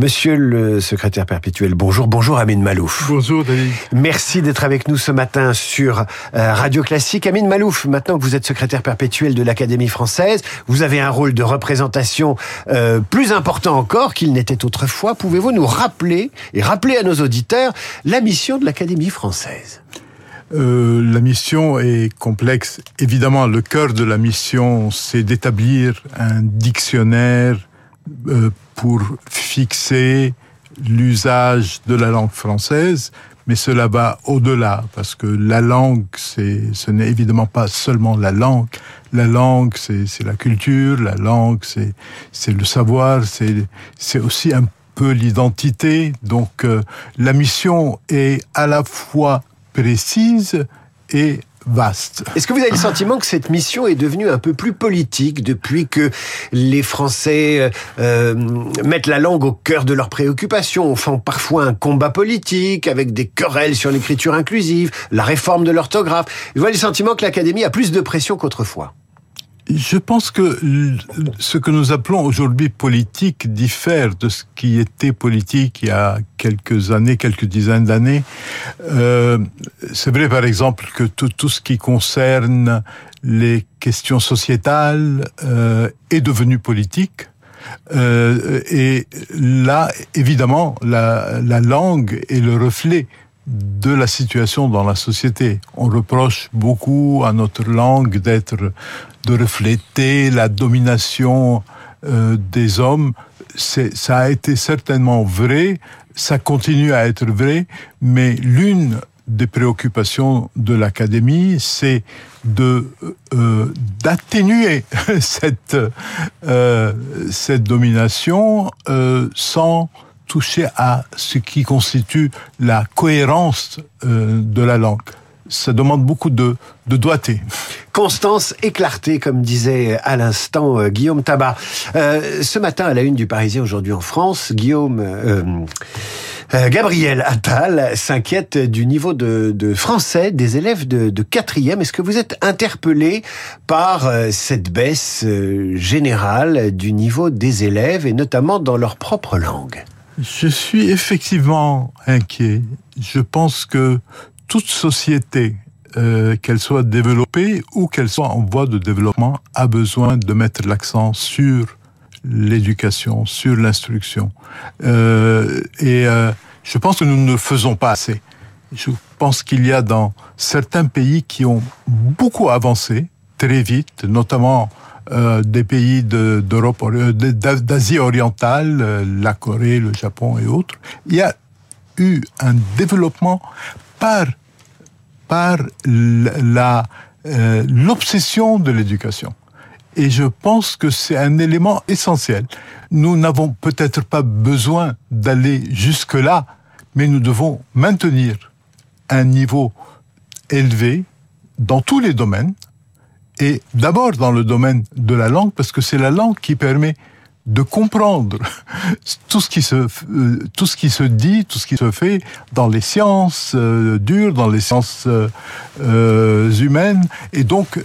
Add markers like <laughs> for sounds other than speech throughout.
Monsieur le secrétaire perpétuel, bonjour. Bonjour Amine Malouf. Bonjour David. Merci d'être avec nous ce matin sur euh, Radio Classique. Amine Malouf, maintenant que vous êtes secrétaire perpétuel de l'Académie française, vous avez un rôle de représentation euh, plus important encore qu'il n'était autrefois. Pouvez-vous nous rappeler et rappeler à nos auditeurs la mission de l'Académie française? Euh, la mission est complexe. Évidemment, le cœur de la mission, c'est d'établir un dictionnaire pour fixer l'usage de la langue française, mais cela va au-delà, parce que la langue, ce n'est évidemment pas seulement la langue. La langue, c'est, la culture, la langue, c'est, le savoir, c'est aussi un peu l'identité. Donc, euh, la mission est à la fois précise et vaste. Est-ce que vous avez le sentiment que cette mission est devenue un peu plus politique depuis que les Français euh, euh, mettent la langue au cœur de leurs préoccupations, font parfois un combat politique avec des querelles sur l'écriture inclusive, la réforme de l'orthographe? Vous avez le sentiment que l'Académie a plus de pression qu'autrefois? Je pense que ce que nous appelons aujourd'hui politique diffère de ce qui était politique il y a quelques années, quelques dizaines d'années. Euh, c'est vrai, par exemple, que tout, tout, ce qui concerne les questions sociétales euh, est devenu politique. Euh, et là, évidemment, la, la langue est le reflet de la situation dans la société. On reproche beaucoup à notre langue d'être, de refléter la domination euh, des hommes. ça a été certainement vrai, ça continue à être vrai, mais l'une des préoccupations de l'académie, c'est de euh, d'atténuer <laughs> cette euh, cette domination euh, sans toucher à ce qui constitue la cohérence euh, de la langue. Ça demande beaucoup de, doigté. Constance et clarté, comme disait à l'instant euh, Guillaume Tabar. Euh, ce matin, à la une du Parisien aujourd'hui en France, Guillaume... Gabriel Attal s'inquiète du niveau de, français des élèves de quatrième. Est-ce que vous êtes interpellé par cette baisse générale du niveau des élèves et notamment dans leur propre langue? Je suis effectivement inquiet. Je pense que toute société, euh, qu'elle soit développée ou qu'elle soit en voie de développement, a besoin de mettre l'accent sur l'éducation, sur l'instruction. Euh, et euh, je pense que nous ne faisons pas assez. Je pense qu'il y a dans certains pays qui ont beaucoup avancé très vite, notamment euh, des pays d'Europe, euh, d'Asie orientale, euh, la Corée, le Japon et autres, il y a eu un développement par par l'obsession de l'éducation. Et je pense que c'est un élément essentiel. Nous n'avons peut-être pas besoin d'aller jusque-là, mais nous devons maintenir un niveau élevé dans tous les domaines, et d'abord dans le domaine de la langue, parce que c'est la langue qui permet de comprendre <laughs> tout ce qui se euh, tout ce qui se dit, tout ce qui se fait dans les sciences euh, dures, dans les sciences euh, humaines, et donc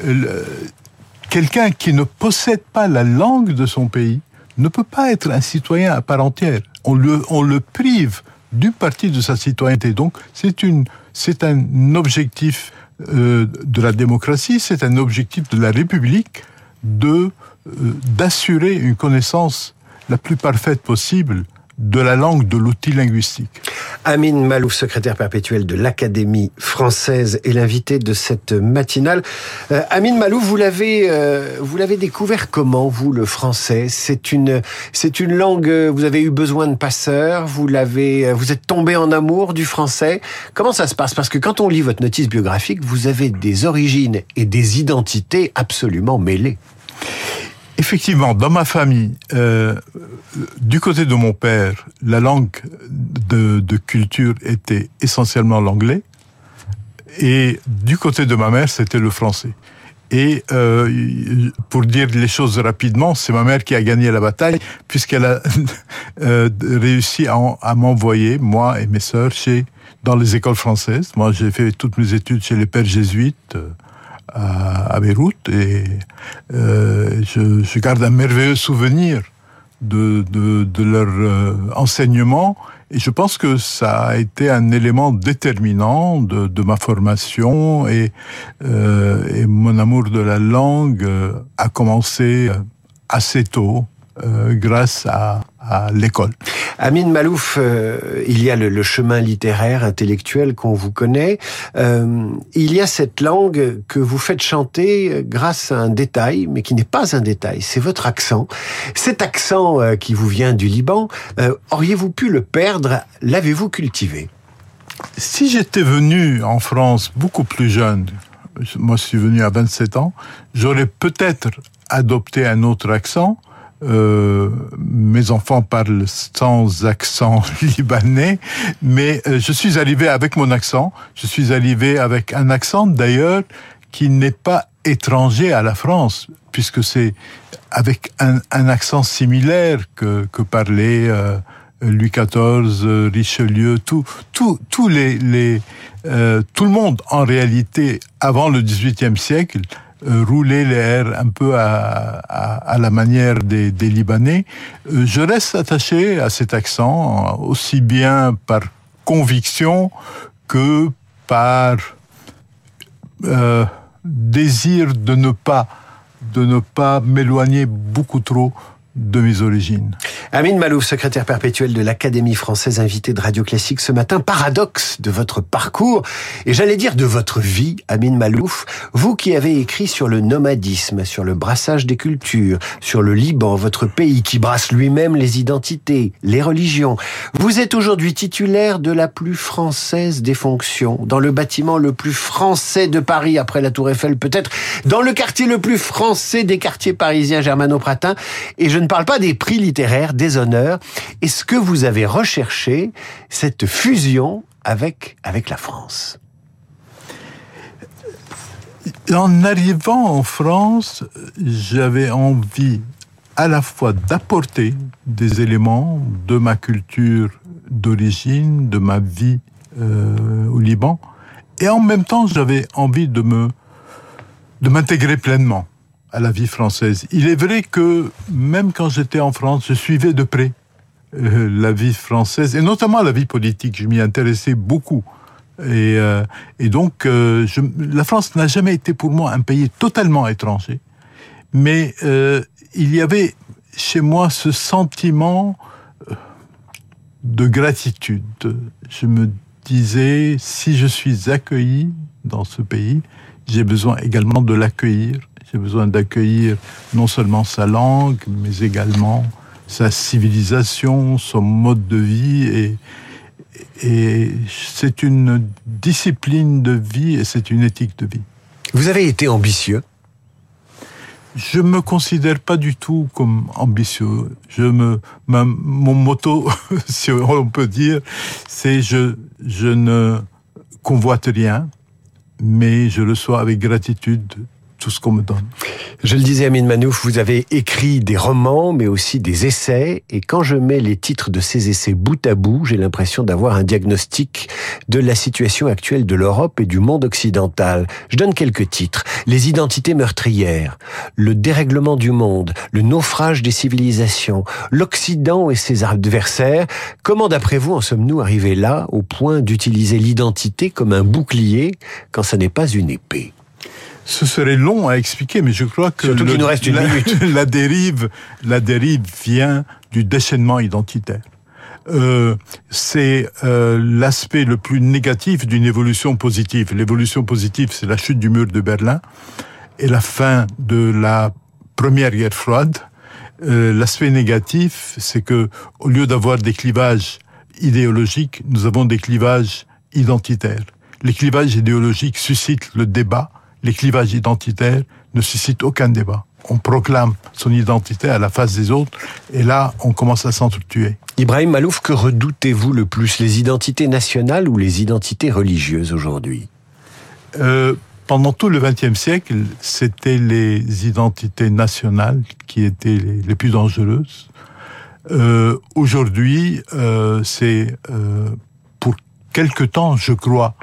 quelqu'un qui ne possède pas la langue de son pays ne peut pas être un citoyen à part entière. On le on le prive d'une partie de sa citoyenneté. Donc c'est c'est un objectif euh, de la démocratie, c'est un objectif de la République de euh, d'assurer une connaissance la plus parfaite possible de la langue, de l'outil linguistique. Amine Malouf, secrétaire perpétuel de l'Académie française, est l'invité de cette matinale. Euh, Amine Malouf, vous l'avez, euh, vous l'avez découvert comment, vous, le français? C'est une, c'est une langue. Vous avez eu besoin de passeurs. Vous l'avez, vous êtes tombé en amour du français. Comment ça se passe? Parce que quand on lit votre notice biographique, vous avez des origines et des identités absolument mêlées. Effectivement, dans ma famille, euh, du côté de mon père, la langue de, de culture était essentiellement l'anglais, et du côté de ma mère, c'était le français. Et euh, pour dire les choses rapidement, c'est ma mère qui a gagné la bataille puisqu'elle a <laughs> euh, réussi à, à m'envoyer moi et mes sœurs chez dans les écoles françaises. Moi, j'ai fait toutes mes études chez les pères jésuites. Euh, à, Beyrouth et euh, je, je, garde un merveilleux souvenir de, de, de leur euh, enseignement. Et je pense que ça a été un élément déterminant de, de ma formation et, euh, et mon amour de la langue euh, a commencé assez tôt. Euh, grâce à, à l'école. Amine Malouf, euh, il y a le, le, chemin littéraire, intellectuel qu'on vous connaît. Euh, il y a cette langue que vous faites chanter grâce à un détail, mais qui n'est pas un détail, c'est votre accent. Cet accent euh, qui vous vient du Liban, auriez-vous pu le perdre? L'avez-vous cultivé? Si j'étais venu en France beaucoup plus jeune, moi je suis venu à 27 ans, j'aurais peut-être adopté un autre accent, euh, mes enfants parlent sans accent <laughs> libanais, mais euh, je suis arrivé avec mon accent. Je suis arrivé avec un accent d'ailleurs qui n'est pas étranger à la France, puisque c'est avec un, accent similaire que, que parlait euh, Louis XIV, Richelieu, tout, tout, tous les, les euh, tout le monde en réalité avant le XVIIIe siècle rouler les airs un peu à, à, à la manière des, des, Libanais. Euh, je reste attaché à cet accent, aussi bien par conviction que par euh, désir de ne pas de ne pas m'éloigner beaucoup trop de mes origines. Amine Malouf, secrétaire perpétuel de l'Académie française invité de Radio Classique ce matin, paradoxe de votre parcours et j'allais dire de votre vie, Amine Malouf, vous qui avez écrit sur le nomadisme, sur le brassage des cultures, sur le Liban, votre pays qui brasse lui-même les identités, les religions. Vous êtes aujourd'hui titulaire de la plus française des fonctions, dans le bâtiment le plus français de Paris après la Tour Eiffel peut-être, dans le quartier le plus français des quartiers parisiens germano-pratins et je ne parle pas des prix littéraires, des honneurs. Est-ce que vous avez recherché cette fusion avec, avec la France? En arrivant en France, j'avais envie à la fois d'apporter des éléments de ma culture d'origine, de ma vie euh, au Liban, et en même temps j'avais envie de me de m'intégrer pleinement à la vie française. Il est vrai que même quand j'étais en France, je suivais de près euh, la vie française et notamment la vie politique. Je m'y intéressais beaucoup. Et, euh, donc, euh, la France n'a jamais été pour moi un pays totalement étranger, mais il y avait chez moi ce sentiment de gratitude. Je me disais, si je suis accueilli dans ce pays, j'ai besoin également de l'accueillir j'ai besoin d'accueillir non seulement sa langue, mais également sa civilisation, son mode de vie. Et, et c'est une discipline de vie et c'est une éthique de vie. Vous avez été ambitieux? Je me considère pas du tout comme ambitieux. Je me, ma, mon motto, <laughs> si on peut dire, c'est je, je ne convoite rien, mais je le sois avec gratitude tout ce qu'on me donne. Je le disais, Amine Manouf, vous avez écrit des romans, mais aussi des essais. Et quand je mets les titres de ces essais bout à bout, j'ai l'impression d'avoir un diagnostic de la situation actuelle de l'Europe et du monde occidental. Je donne quelques titres. Les identités meurtrières, le dérèglement du monde, le naufrage des civilisations, l'Occident et ses adversaires. Comment, d'après vous, en sommes-nous arrivés là, au point d'utiliser l'identité comme un bouclier quand ça n'est pas une épée? Ce serait long à expliquer, mais je crois que Surtout le, nous reste une la, minute. <laughs> la dérive, la dérive vient du déchaînement identitaire. Euh, c'est euh, l'aspect le plus négatif d'une évolution positive. L'évolution positive, c'est la chute du mur de Berlin et la fin de la première guerre froide. Euh, l'aspect négatif, c'est que au lieu d'avoir des clivages idéologiques, nous avons des clivages identitaires. Les clivages idéologiques suscitent le débat, les clivages identitaires ne suscitent aucun débat. On proclame son identité à la face des autres, et là, on commence à s'entretuer. Ibrahim Malouf, que redoutez-vous le plus, les identités nationales ou les identités religieuses aujourd'hui? Euh, Pendant tout le XXe siècle, c'était les identités nationales qui étaient les, les plus dangereuses. Euh, aujourd'hui, euh, c'est pour quelque temps, je crois,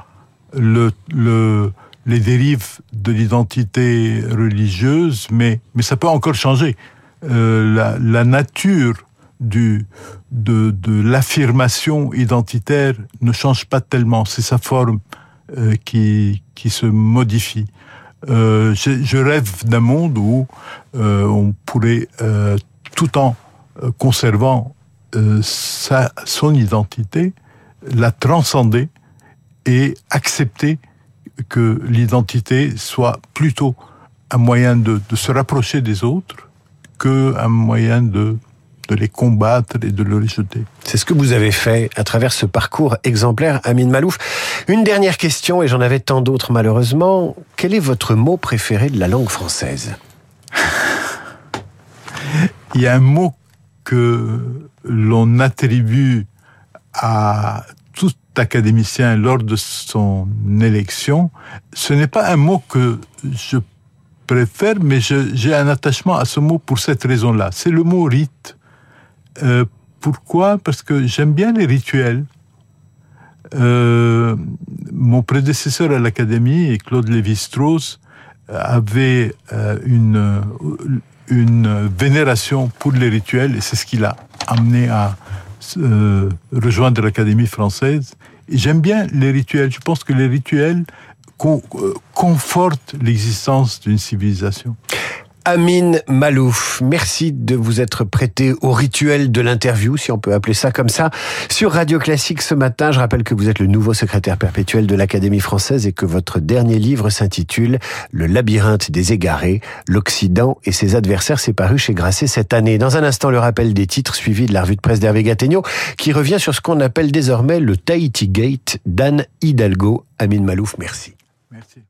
le, le, les dérives de l'identité religieuse, mais, mais ça peut encore changer. la, la, nature du, de, de l'affirmation identitaire ne change pas tellement. C'est sa forme euh, qui, qui se modifie. Euh, je, je, rêve d'un monde où euh, on pourrait, euh, tout en euh, conservant sa, son identité, la transcender et accepter que l'identité soit plutôt un moyen de, de se rapprocher des autres qu'un moyen de de les combattre et de les rejeter. C'est ce que vous avez fait à travers ce parcours exemplaire, Amine Malouf. Une dernière question, et j'en avais tant d'autres malheureusement. Quel est votre mot préféré de la langue française? Il y a un mot que l'on attribue à académicien lors de son élection. Ce n'est pas un mot que je préfère, mais j'ai un attachement à ce mot pour cette raison-là. C'est le mot rite. Euh, pourquoi? Parce que j'aime bien les rituels. Euh, mon prédécesseur à l'académie, Claude Lévi-Strauss, avait euh, une, une vénération pour les rituels et c'est ce qui l'a amené à euh, rejoindre l'Académie française. J'aime bien les rituels. Je pense que les rituels confortent l'existence d'une civilisation. Amine Malouf, merci de vous être prêté au rituel de l'interview, si on peut appeler ça comme ça, sur Radio Classique ce matin. Je rappelle que vous êtes le nouveau secrétaire perpétuel de l'Académie française et que votre dernier livre s'intitule Le labyrinthe des égarés, l'Occident et ses adversaires. C'est paru chez Grasset cette année. Dans un instant, le rappel des titres suivi de la revue de presse d'Hervé Gattegno, qui revient sur ce qu'on appelle désormais le Tahiti Gate d'Anne Hidalgo. Amine Malouf, merci. Merci.